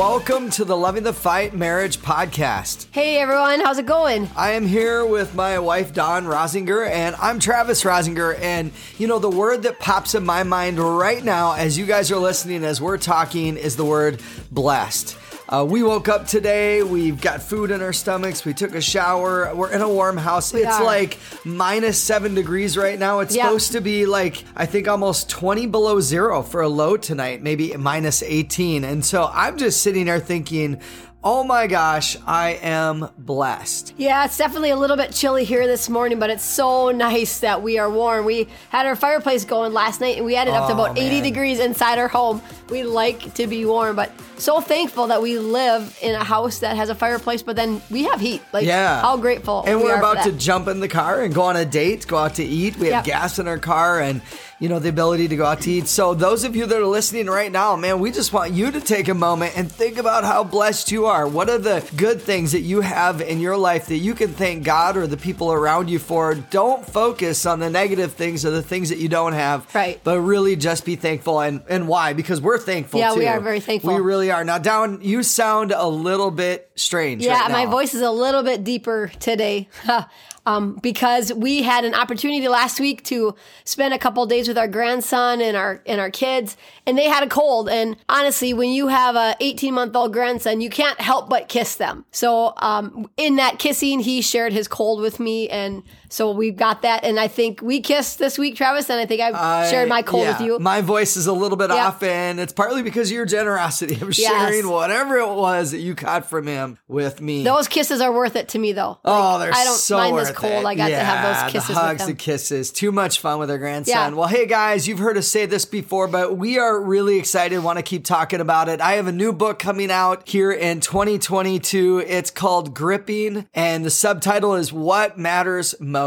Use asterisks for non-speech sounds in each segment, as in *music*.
welcome to the Loving the Fight Marriage Podcast. Hey everyone, how's it going? I am here with my wife, Dawn Rosinger, and I'm Travis Rosinger. And you know, the word that pops in my mind right now as you guys are listening, as we're talking, is the word blessed. Uh, we woke up today. We've got food in our stomachs. We took a shower. We're in a warm house. We it's are. like minus seven degrees right now. It's Yeah. supposed to be like, I think almost 20 below zero for a low tonight, maybe minus 18. And so I'm just sitting there thinking, oh my gosh, I am blessed. Yeah, it's definitely a little bit chilly here this morning, but it's so nice that we are warm. We had our fireplace going last night and we had it up to Oh, about 80 degrees inside our home. We like to be warm, but so thankful that we live in a house that has a fireplace, but then we have heat. Like, Yeah. how grateful. And we we're are about to jump in the car and go on a date, go out to eat. We have Yep. gas in our car and, you know, the ability to go out to eat. So, those of you that are listening right now, man, we just want you to take a moment and think about how blessed you are. What are the good things that you have in your life that you can thank God or the people around you for? Don't focus on the negative things or the things that you don't have. Right. But really just be thankful. And, and why? Because we're thankful Yeah, too. we are very thankful. We really are. Now, Dawn, you sound a little bit strange. Yeah, right my voice is a little bit deeper today. *laughs* Um, because we had an opportunity last week to spend a couple days with our grandson and our and our kids, and they had a cold. And honestly, when you have a 18 month old grandson, you can't help but kiss them. So um, in that kissing, he shared his cold with me, and so we've got that. And I think we kissed this week, Travis, and I think I, shared my cold yeah, with you. My voice is a little bit Yeah. off, and it's partly because of your generosity of Yes. sharing whatever it was that you caught from him with me. those kisses are worth it to me, though. Oh, they're I don't so mind this cold. it. I got to have those kisses the with hugs, them. the kisses. Too much fun with our grandson. Yeah. Well, hey guys, you've heard us say this before, but we are really excited. Want to keep talking about it. I have a new book coming out here in 2022. It's called Gripping, and the subtitle is What Matters Most.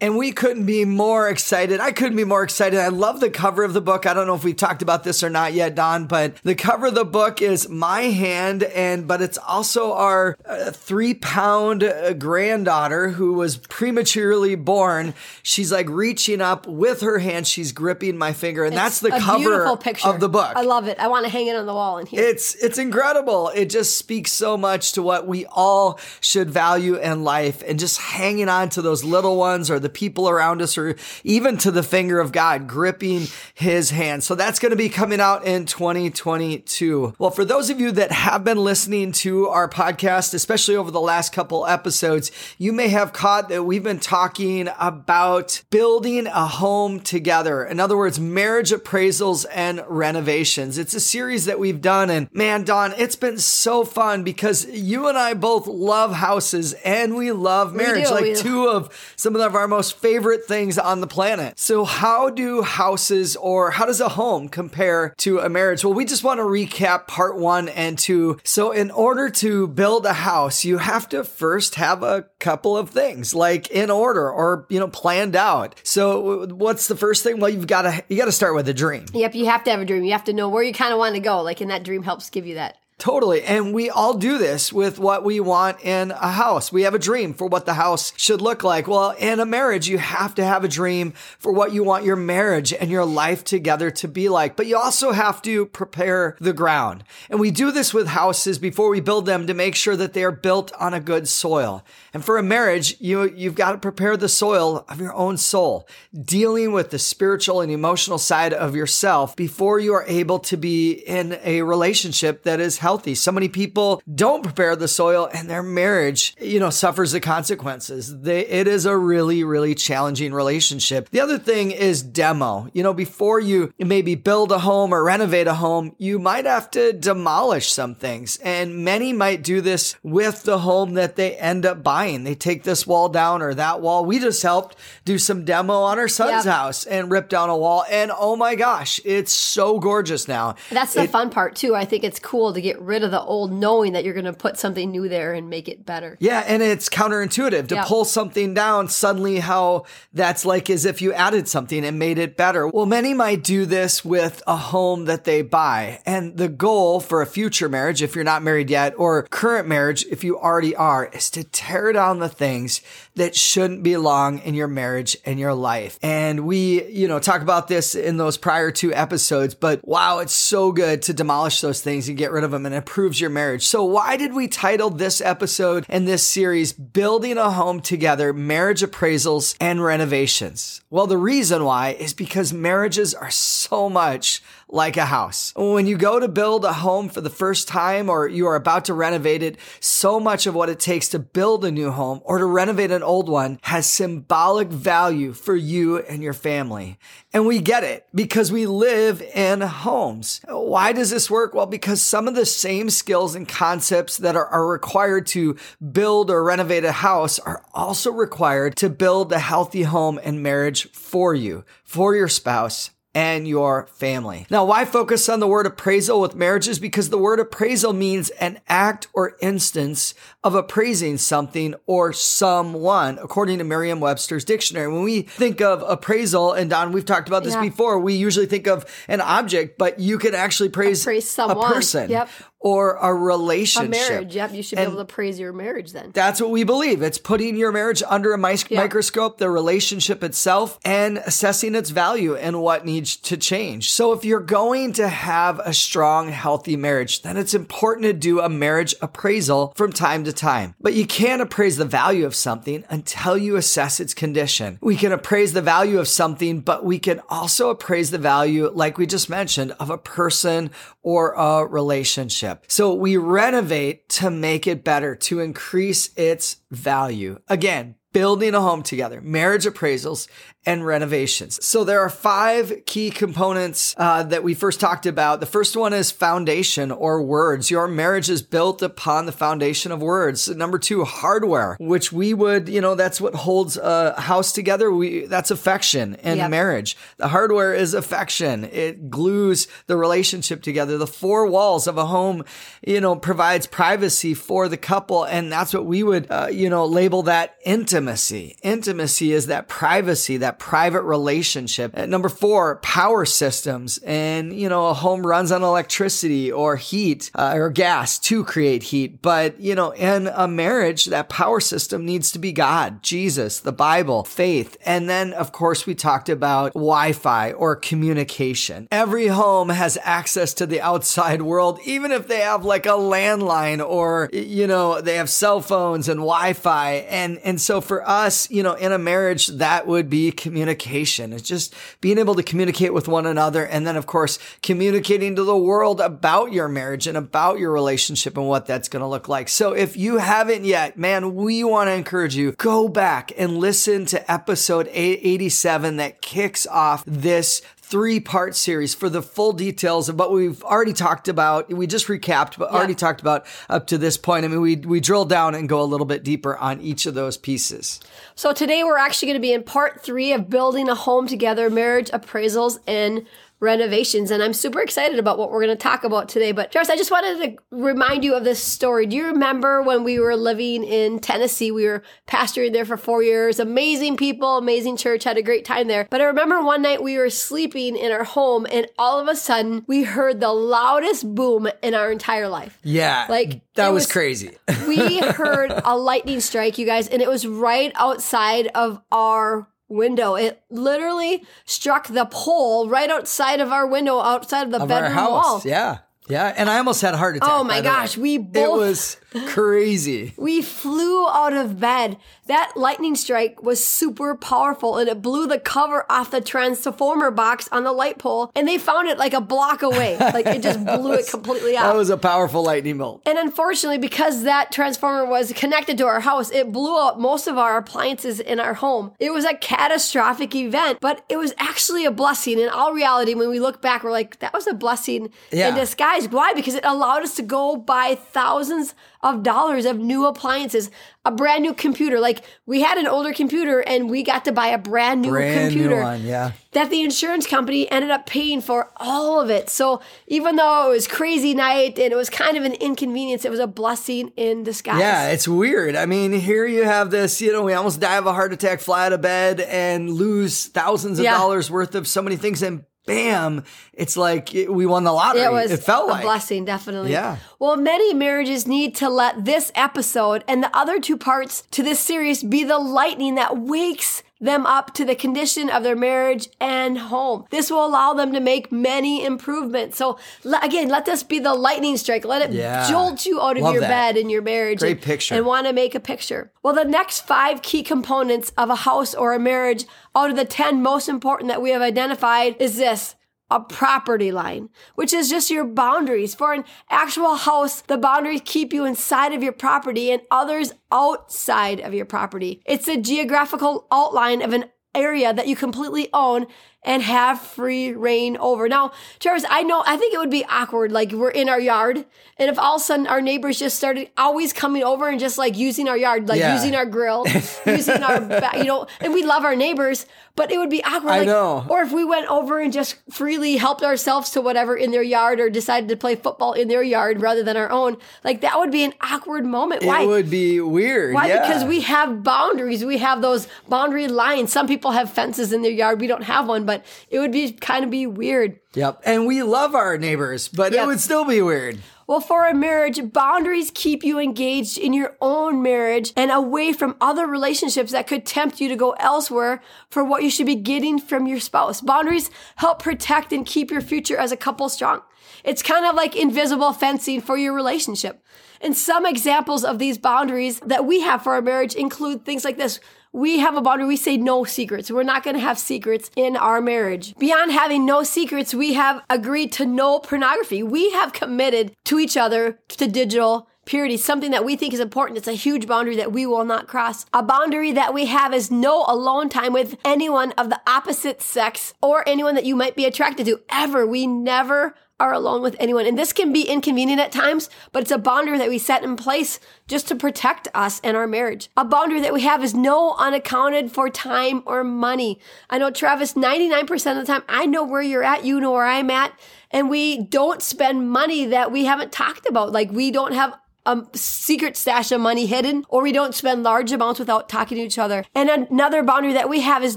And we couldn't be more excited. I couldn't be more excited. I love the cover of the book. I don't know if we've talked about this or not yet, Dawn, but the cover of the book is my hand, and but it's also our uh, three pound uh, granddaughter who was prematurely born. She's like reaching up with her hand. She's gripping my finger, and that's the cover picture of the book. I love it. I want to hang it on the wall in here. It's it's incredible. It just speaks so much to what we all should value in life and just hanging on to those little ones or the people around us or even to the finger of God gripping his hand. So that's going to be coming out in 2022. Well, for those of you that have been listening to our podcast, especially over the last couple episodes, you may have caught that we've been talking about building a home together. In other words, marriage appraisals and renovations. It's a series that we've done. And man, Dawn, it's been so fun because you and I both love houses and we love marriage, do. like We- two of some of our most favorite things on the planet. So, how do houses or how does a home compare to a marriage? Well, we just want to recap part one and two. So, in order to build a house, you have to first have a couple of things like in order or, you know, planned out. So, what's the first thing? Well, you've got to, you got to start with a dream. Yep, you have to have a dream. You have to know where you kind of want to go. Like, and that dream helps give you that. Totally. And we all do this with what we want in a house. We have a dream for what the house should look like. Well, in a marriage, you have to have a dream for what you want your marriage and your life together to be like. But you also have to prepare the ground. And we do this with houses before we build them to make sure that they are built on a good soil. And for a marriage, you, you've got to prepare the soil of your own soul, dealing with the spiritual and emotional side of yourself before you are able to be in a relationship that is healthy. So many people don't prepare the soil and their marriage, you know, suffers the consequences. They, it is a really, really challenging relationship. The other thing is demo. You know, before you maybe build a home or renovate a home, you might have to demolish some things. And many might do this with the home that they end up buying. They take this wall down or that wall. We just helped do some demo on our son's Yep. house and rip down a wall. And oh my gosh, it's so gorgeous now. That's the It- fun part too. I think it's cool to get rid of the old, knowing that you're going to put something new there and make it better. Yeah, and it's counterintuitive to Yeah. pull something down suddenly how that's like as if you added something and made it better. Well, many might do this with a home that they buy. And the goal for a future marriage, if you're not married yet, or current marriage, if you already are, is to tear down the things that shouldn't belong in your marriage and your life. And we, you know, talk about this in those prior two episodes, but wow, it's so good to demolish those things and get rid of them and improves your marriage. So why did we title this episode and this series Building a Home Together, Marriage Appraisals and Renovations? Well, the reason why is because marriages are so much like a house. When you go to build a home for the first time or you are about to renovate it, so much of what it takes to build a new home or to renovate an old one has symbolic value for you and your family. And we get it because we live in homes. Why does this work? Well, because some of the same skills and concepts that are, are required to build or renovate a house are also required to build a healthy home and marriage for you, for your spouse, and your family. Now, why focus on the word appraisal with marriages? Because the word appraisal means an act or instance of appraising something or someone, according to Merriam Webster's dictionary. When we think of appraisal, and Dawn, we've talked about this yeah. before, we usually think of an object, but you can actually praise, appraise someone. a person. Yep or a relationship. A marriage. Yep. You should be able to praise your marriage then. That's what we believe. It's putting your marriage under a yep. microscope, the relationship itself, and assessing its value and what needs to change. So if you're going to have a strong, healthy marriage, then it's important to do a marriage appraisal from time to time. But you can't appraise the value of something until you assess its condition. We can appraise the value of something, but we can also appraise the value, like we just mentioned, of a person or a relationship. So we renovate to make it better, to increase its value. Again, building a home together, marriage appraisals, and renovations. So there are five key components uh, that we first talked about. The first one is foundation or words. Your marriage is built upon the foundation of words. Number two, hardware, which we would, you know, that's what holds a house together. We that's affection in yep. marriage. The hardware is affection. It glues the relationship together. The four walls of a home, you know, provides privacy for the couple, and that's what we would, uh, you know, label that intimacy. Intimacy is that privacy, that private relationship. At number four, power systems. And, you know, a home runs on electricity or heat uh, or gas to create heat. But, you know, in a marriage, that power system needs to be God, Jesus, the Bible, faith. And then, of course, we talked about Wi Fi or communication. Every home has access to the outside world, even if they have like a landline or, you know, they have cell phones and Wi Fi. And, and so for us, you know, in a marriage, that would be communication. It's just being able to communicate with one another. And then, of course, communicating to the world about your marriage and about your relationship and what that's going to look like. So if you haven't yet, man, we want to encourage you, go back and listen to episode 87 that kicks off this three part series for the full details of what we've already talked about. We just recapped, but yeah. already talked about up to this point. I mean, we, we drill down and go a little bit deeper on each of those pieces. So today we're actually going to be in part three of building a home together, marriage appraisals and renovations. And I'm super excited about what we're going to talk about today. But Travis, I just wanted to remind you of this story. Do you remember when we were living in Tennessee? We were pastoring there for four years. Amazing people, amazing church, had a great time there. But I remember one night we were sleeping in our home and all of a sudden we heard the loudest boom in our entire life. Yeah. Like that was, was crazy. *laughs* we *laughs* heard a lightning strike, you guys, and it was right outside of our window. It literally struck the pole right outside of our window, outside of the of bedroom wall. Yeah. Yeah, and I almost had a heart attack. Oh my gosh, we both It was *gasps* crazy. we flew out of bed. That lightning strike was super powerful and it blew the cover off the transformer box on the light pole and they found it like a block away. *laughs* Like it just blew was, it completely out. That was a powerful lightning bolt. And unfortunately, because that transformer was connected to our house, it blew out most of our appliances in our home. It was a catastrophic event, but it was actually a blessing. In all reality, when we look back, we're like, that was a blessing yeah. in disguise. Why? Because it allowed us to go buy thousands of dollars of new appliances, a brand new computer. Like we had an older computer and we got to buy a brand new brand computer. New one, yeah. That the insurance company ended up paying for all of it. So even though it was crazy night and it was kind of an inconvenience, it was a blessing in disguise. Yeah, it's weird. I mean, here you have this, you know, we almost die of a heart attack, fly out of bed and lose thousands of yeah. dollars worth of so many things and bam, it's like we won the lottery. It was it felt like a like. blessing, definitely. Yeah. Well, many marriages need to let this episode and the other two parts to this series be the lightning that wakes them up to the condition of their marriage and home. This will allow them to make many improvements. So again, let this be the lightning strike. Let it yeah. jolt you out of Love your that. bed in your marriage. Great and, picture. And want to make a picture. Well, the next five key components of a house or a marriage out of the 10 most important that we have identified is this a property line, which is just your boundaries. For an actual house, the boundaries keep you inside of your property and others outside of your property. It's a geographical outline of an area that you completely own and have free reign over. Now, Travis, I know, I think it would be awkward. Like we're in our yard and if all of a sudden our neighbors just started always coming over and just like using our yard, like yeah. using our grill, *laughs* using our, you know, and we love our neighbors, but it would be awkward. I know. Or if we went over and just freely helped ourselves to whatever in their yard or decided to play football in their yard rather than our own, like that would be an awkward moment. Why? It would be weird. Why? Yeah. Because we have boundaries. We have those boundary lines. Some people have fences in their yard. We don't have one, but it would be kind of be weird. Yep. And we love our neighbors, but yep. it would still be weird. Well, for a marriage, boundaries keep you engaged in your own marriage and away from other relationships that could tempt you to go elsewhere for what you should be getting from your spouse. Boundaries help protect and keep your future as a couple strong. It's kind of like invisible fencing for your relationship. And some examples of these boundaries that we have for our marriage include things like this we have a boundary. We say no secrets. We're not going to have secrets in our marriage. Beyond having no secrets, we have agreed to no pornography. We have committed to each other to digital purity, something that we think is important. It's a huge boundary that we will not cross. A boundary that we have is no alone time with anyone of the opposite sex or anyone that you might be attracted to ever. We never are alone with anyone. And this can be inconvenient at times, but it's a boundary that we set in place just to protect us and our marriage. A boundary that we have is no unaccounted for time or money. I know, Travis, 99% of the time, I know where you're at, you know where I'm at, and we don't spend money that we haven't talked about. Like we don't have a secret stash of money hidden, or we don't spend large amounts without talking to each other. And another boundary that we have is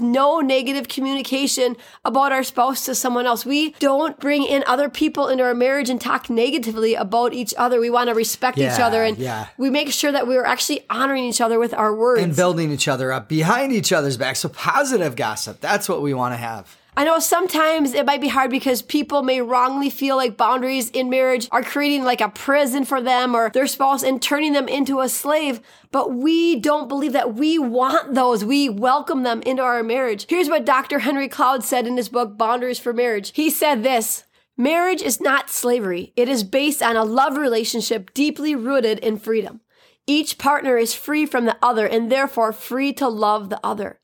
no negative communication about our spouse to someone else. We don't bring in other people into our marriage and talk negatively about each other. We want to respect yeah, each other and yeah. we make sure that we're actually honoring each other with our words and building each other up behind each other's back. So positive gossip. That's what we want to have. I know sometimes it might be hard because people may wrongly feel like boundaries in marriage are creating like a prison for them or their spouse and turning them into a slave. But we don't believe that. We want those. We welcome them into our marriage. Here's what Dr. Henry Cloud said in his book, Boundaries for Marriage. He said this. Marriage is not slavery. It is based on a love relationship deeply rooted in freedom. Each partner is free from the other and therefore free to love the other.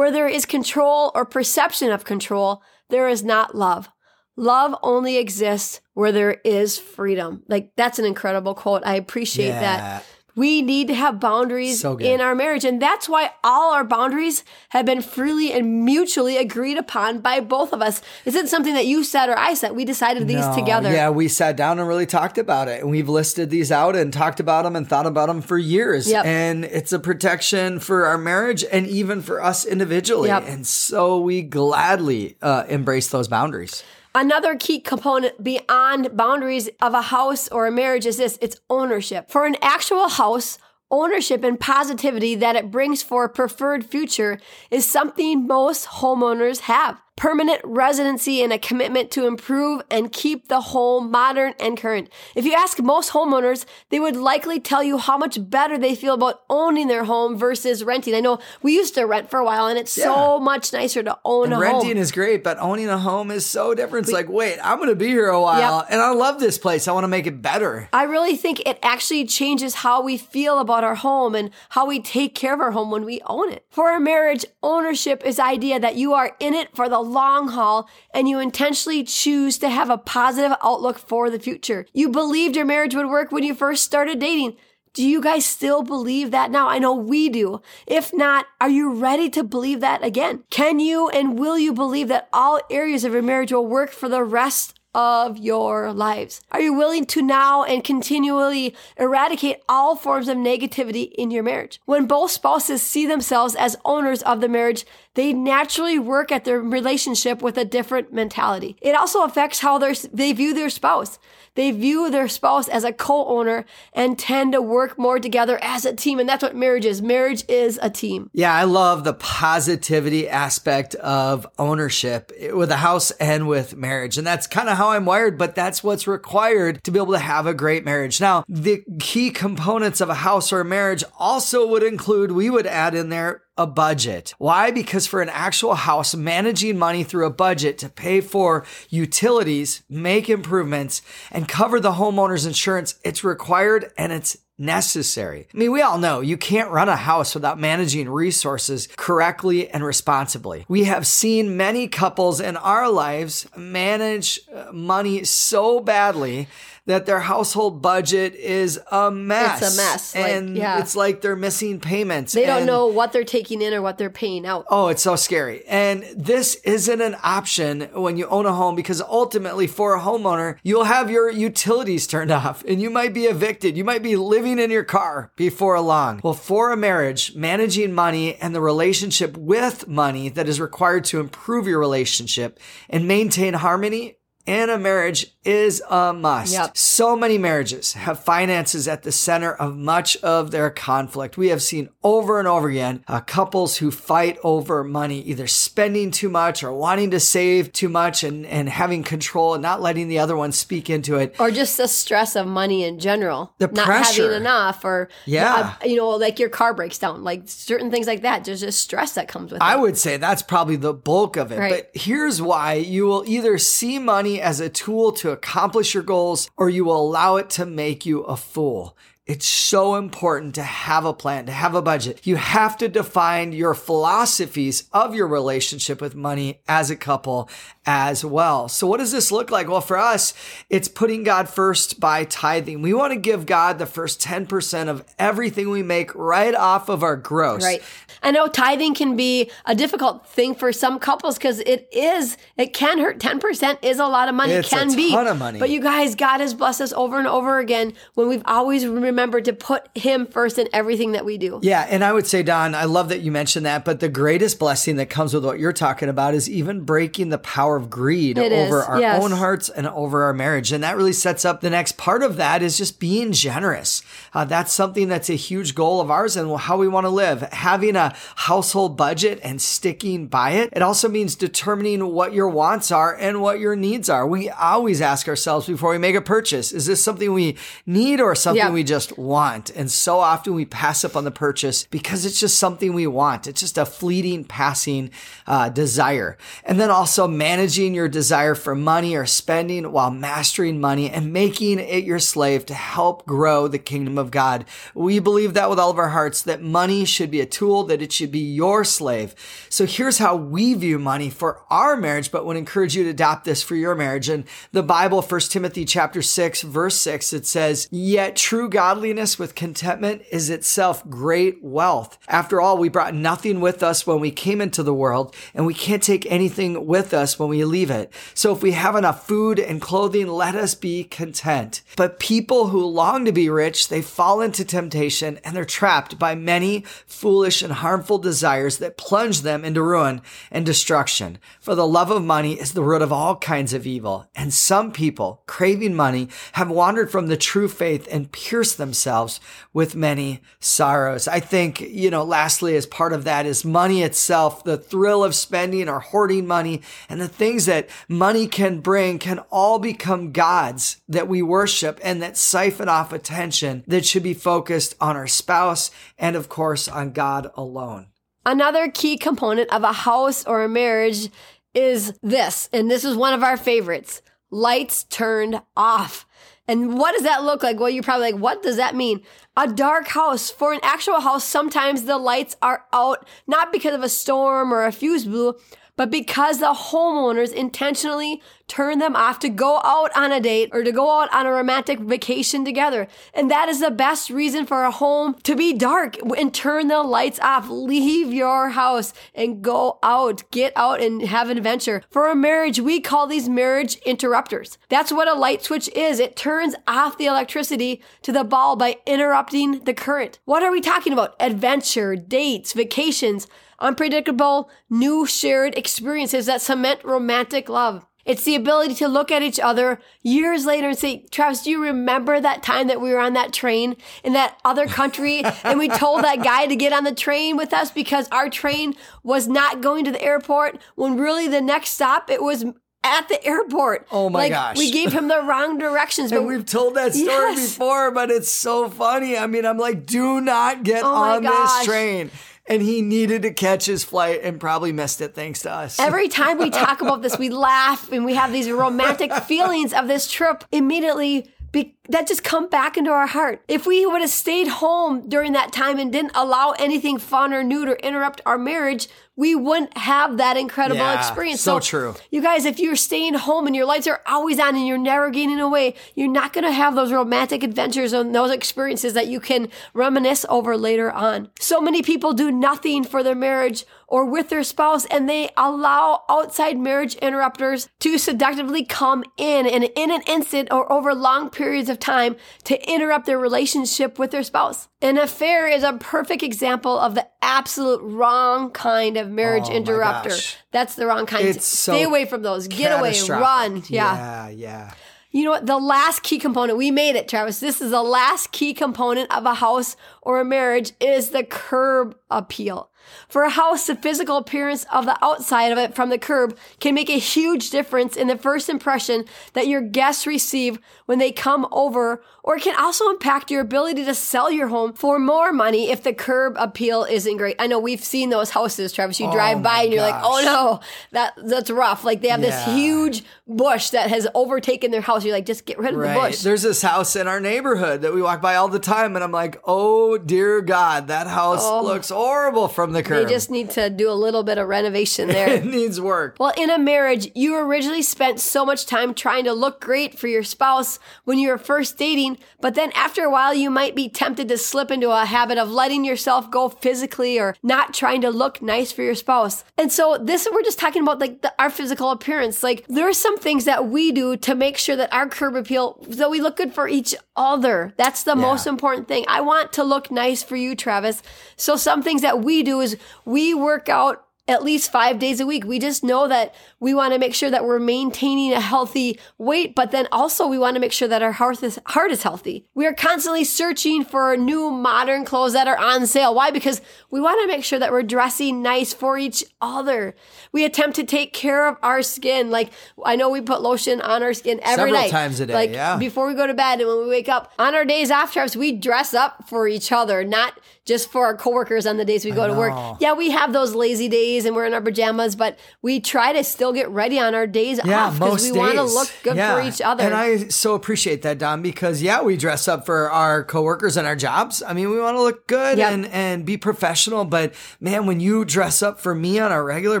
Where there is control or perception of control, there is not love. Love only exists where there is freedom. Like that's an incredible quote. I appreciate yeah. that. We need to have boundaries so in our marriage. And that's why all our boundaries have been freely and mutually agreed upon by both of us. Isn't something that you said or I said. We decided these no, together. Yeah, we sat down and really talked about it. And we've listed these out and talked about them and thought about them for years. Yep. And it's a protection for our marriage and even for us individually. Yep. And so we gladly uh, embrace those boundaries. Another key component beyond boundaries of a house or a marriage is this it's ownership. For an actual house, ownership and positivity that it brings for a preferred future is something most homeowners have permanent residency and a commitment to improve and keep the home modern and current. If you ask most homeowners, they would likely tell you how much better they feel about owning their home versus renting. I know we used to rent for a while and it's yeah. so much nicer to own and a renting home. Renting is great, but owning a home is so different. It's we, like, wait, I'm going to be here a while yep. and I love this place. I want to make it better. I really think it actually changes how we feel about our home and how we take care of our home when we own it. For a marriage, ownership is idea that you are in it for the long haul and you intentionally choose to have a positive outlook for the future. You believed your marriage would work when you first started dating. Do you guys still believe that now? I know we do. If not, are you ready to believe that again? Can you and will you believe that all areas of your marriage will work for the rest of your lives? Are you willing to now and continually eradicate all forms of negativity in your marriage? When both spouses see themselves as owners of the marriage, they naturally work at their relationship with a different mentality. It also affects how they view their spouse. They view their spouse as a co-owner and tend to work more together as a team. And that's what marriage is. Marriage is a team. Yeah, I love the positivity aspect of ownership eh, with a house and with marriage. And that's kind of how I'm wired, but that's what's required to be able to have a great marriage. Now, the key components of a house or a marriage also would include, we would add in there a budget. Why? Because for an actual house, managing money through a budget to pay for utilities, make improvements, and cover the homeowner's insurance, it's required and it's necessary. I mean, we all know you can't run a house without managing resources correctly and responsibly. We have seen many couples in our lives manage uh, money so badly that their household budget is a mess. It's a mess. And like, yeah. it's like they're missing payments. They don't know what they're taking in or what they're paying out. Oh, it's so scary. And this isn't an option when you own a home because ultimately for a homeowner, you'll have your utilities turned off and you might be evicted. You might be living in your car before long. Well, for a marriage, managing money and the relationship with money that is required to improve your relationship and maintain harmony in a marriage is a must. Yep. So many marriages have finances at the center of much of their conflict. We have seen over and over again uh, couples who fight over money, either spending too much or wanting to save too much and, and having control and not letting the other one speak into it. Or just the stress of money in general. The not pressure. having enough or, yeah. Uh, you know, like your car breaks down, like certain things like that. There's just stress that comes with I it. I would say that's probably the bulk of it. Right. But here's why you will either see money as a tool to accomplish your goals or you will allow it to make you a fool. It's so important to have a plan, to have a budget. You have to define your philosophies of your relationship with money as a couple as well. So what does this look like? Well, for us, it's putting God first by tithing. We want to give God the first 10% of everything we make right off of our gross. Right. I know tithing can be a difficult thing for some couples because it is, it can hurt. 10% is a lot of money. It's it can a be. ton of money. But you guys, God has blessed us over and over again when we've always remembered to put Him first in everything that we do. Yeah. And I would say, Dawn, I love that you mentioned that. But the greatest blessing that comes with what you're talking about is even breaking the power of greed It over is, our yes. own hearts and over our marriage. And that really sets up the next part of that is just being generous. Uh, that's something that's a huge goal of ours and how we want to live. Having a household budget and sticking by it. It also means determining what your wants are and what your needs are. We always ask ourselves before we make a purchase, is this something we need or something Yeah. we just want? And so often we pass up on the purchase because it's just something we want. It's just a fleeting, passing uh, desire. And then also managing your desire for money or spending while mastering money and making it your slave to help grow the kingdom of God. We believe that with all of our hearts that money should be a tool, that it should be your slave. So here's how we view money for our marriage, but would encourage you to adopt this for your marriage. And the Bible, 1 Timothy chapter 6, verse 6, it says, Yet true godliness with contentment is itself great wealth. After all, we brought nothing with us when we came into the world, and we can't take anything with us when we leave it. So if we have enough food and clothing, let us be content. But people who long to be rich, they fall into temptation and they're trapped by many foolish and harmful desires that plunge them into ruin and destruction. For the love of money is the root of all kinds of evil. And some people, craving money, have wandered from the true faith and pierced themselves with many sorrows. I think, you know, lastly, as part of that is money itself, the thrill of spending or hoarding money and the things that money can bring can all become gods that we worship and that siphon off attention that should be focused on our spouse and of course on God alone. Another key component of a house or a marriage is this, and this is one of our favorites lights turned off. And what does that look like? Well, you're probably like, what does that mean? A dark house. For an actual house, sometimes the lights are out, not because of a storm or a fuse blew, but because the homeowners intentionally turn them off to go out on a date or to go out on a romantic vacation together. And that is the best reason for a home to be dark and turn the lights off. Leave your house and go out, get out and have an adventure. For a marriage, we call these marriage interrupters. That's what a light switch is. It turns off the electricity to the ball by interrupting the current. What are we talking about? Adventure, dates, vacations, unpredictable, new shared experiences that cement romantic love. It's the ability to look at each other years later and say, Travis, do you remember that time that we were on that train in that other country *laughs* and we told that guy to get on the train with us because our train was not going to the airport when really the next stop it was at the airport. Oh my like, gosh. We gave him the wrong directions. *laughs* And we've told that story Yes. before, but it's so funny. I mean, I'm like, do not get Oh on gosh. this train. And he needed to catch his flight and probably missed it thanks to us. Every time we talk *laughs* about this, we laugh and we have these romantic *laughs* feelings of this trip immediately. Be- that just come back into our heart. If we would have stayed home during that time and didn't allow anything fun or new to interrupt our marriage, we wouldn't have that incredible Yeah, experience. so true. You guys, if you're staying home and your lights are always on and you're never getting away, you're not going to have those romantic adventures and those experiences that you can reminisce over later on. So many people do nothing for their marriage or with their spouse and they allow outside marriage interrupters to seductively come in and in an instant or over long periods of time to interrupt their relationship with their spouse. An affair is a perfect example of the absolute wrong kind of marriage Oh interrupter. That's the wrong kind. It's so Stay away from those. Get away. Run. Yeah. Yeah, yeah. You know what? The last key component, we made it, Travis. This is the last key component of a house or a marriage is the curb appeal. For a house, the physical appearance of the outside of it from the curb can make a huge difference in the first impression that your guests receive when they come over, or it can also impact your ability to sell your home for more money if the curb appeal isn't great. I know we've seen those houses, Travis. You oh drive my by and you're like, oh no, that that's rough. Like they have this huge bush that has overtaken their house. You're like, just get rid of Right. the bush. There's this house in our neighborhood that we walk by all the time, and I'm like, oh dear God, that house oh. looks horrible from the Oh. They just need to do a little bit of renovation *laughs* there. it needs work. Well, in a marriage, you originally spent so much time trying to look great for your spouse when you were first dating, but then after a while, you might be tempted to slip into a habit of letting yourself go physically or not trying to look nice for your spouse. And so, this we're just talking about like the, our physical appearance. Like, there are some things that we do to make sure that our curb appeal, that we look good for each other. That's the most important thing. I want to look nice for you, Travis. So, some things that we do is we work out at least five days a week. We just know that we want to make sure that we're maintaining a healthy weight, but then also we want to make sure that our heart is, heart is healthy. We are constantly searching for new modern clothes that are on sale. Why? Because we want to make sure that we're dressing nice for each other. We attempt to take care of our skin. Like I know we put lotion on our skin every Several night. times a day, Like yeah. before we go to bed and when we wake up. On our days off, Travis, we dress up for each other, not just for our coworkers on the days we go to work. Yeah, we have those lazy days and we're in our pajamas, but we try to still get ready on our days Yeah, off because we want to look good Yeah. for each other. And I so appreciate that, Dawn, because yeah, we dress up for our coworkers and our jobs. I mean, we want to look good Yep. and and be professional. But man, when you dress up for me on a regular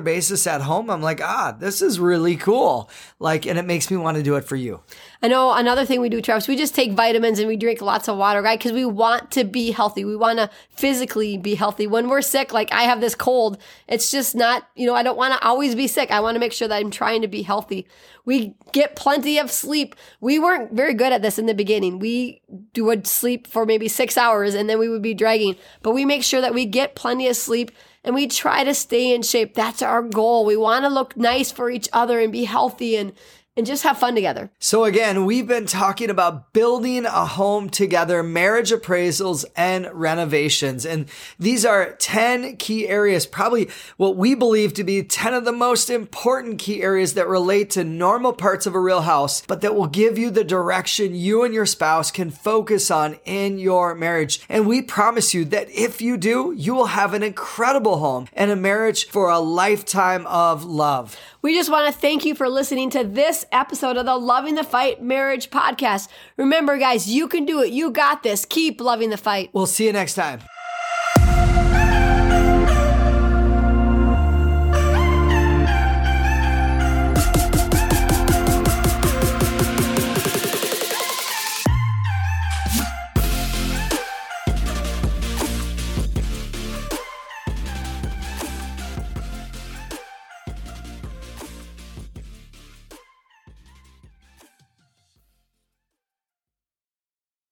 basis at home, I'm like, ah, this is really cool. Like, and it makes me want to do it for you. I know another thing we do, Travis, we just take vitamins and we drink lots of water, right? Because we want to be healthy. We want to physically be healthy. When we're sick, like I have this cold, it's just not, you know, I don't want to always be sick. I want to make sure that I'm trying to be healthy. We get plenty of sleep. We weren't very good at this in the beginning. We would sleep for maybe six hours and then we would be dragging, but we make sure that we get plenty of sleep and we try to stay in shape. That's our goal. We want to look nice for each other and be healthy and, and just have fun together. So again, we've been talking about building a home together, marriage appraisals and renovations. And these are 10 key areas, probably what we believe to be 10 of the most important key areas that relate to normal parts of a real house, but that will give you the direction you and your spouse can focus on in your marriage. And we promise you that if you do, you will have an incredible home and a marriage for a lifetime of love. We just want to thank you for listening to this episode of the Loving the Fight Marriage Podcast. Remember, guys, you can do it. You got this. Keep loving the fight. We'll see you next time.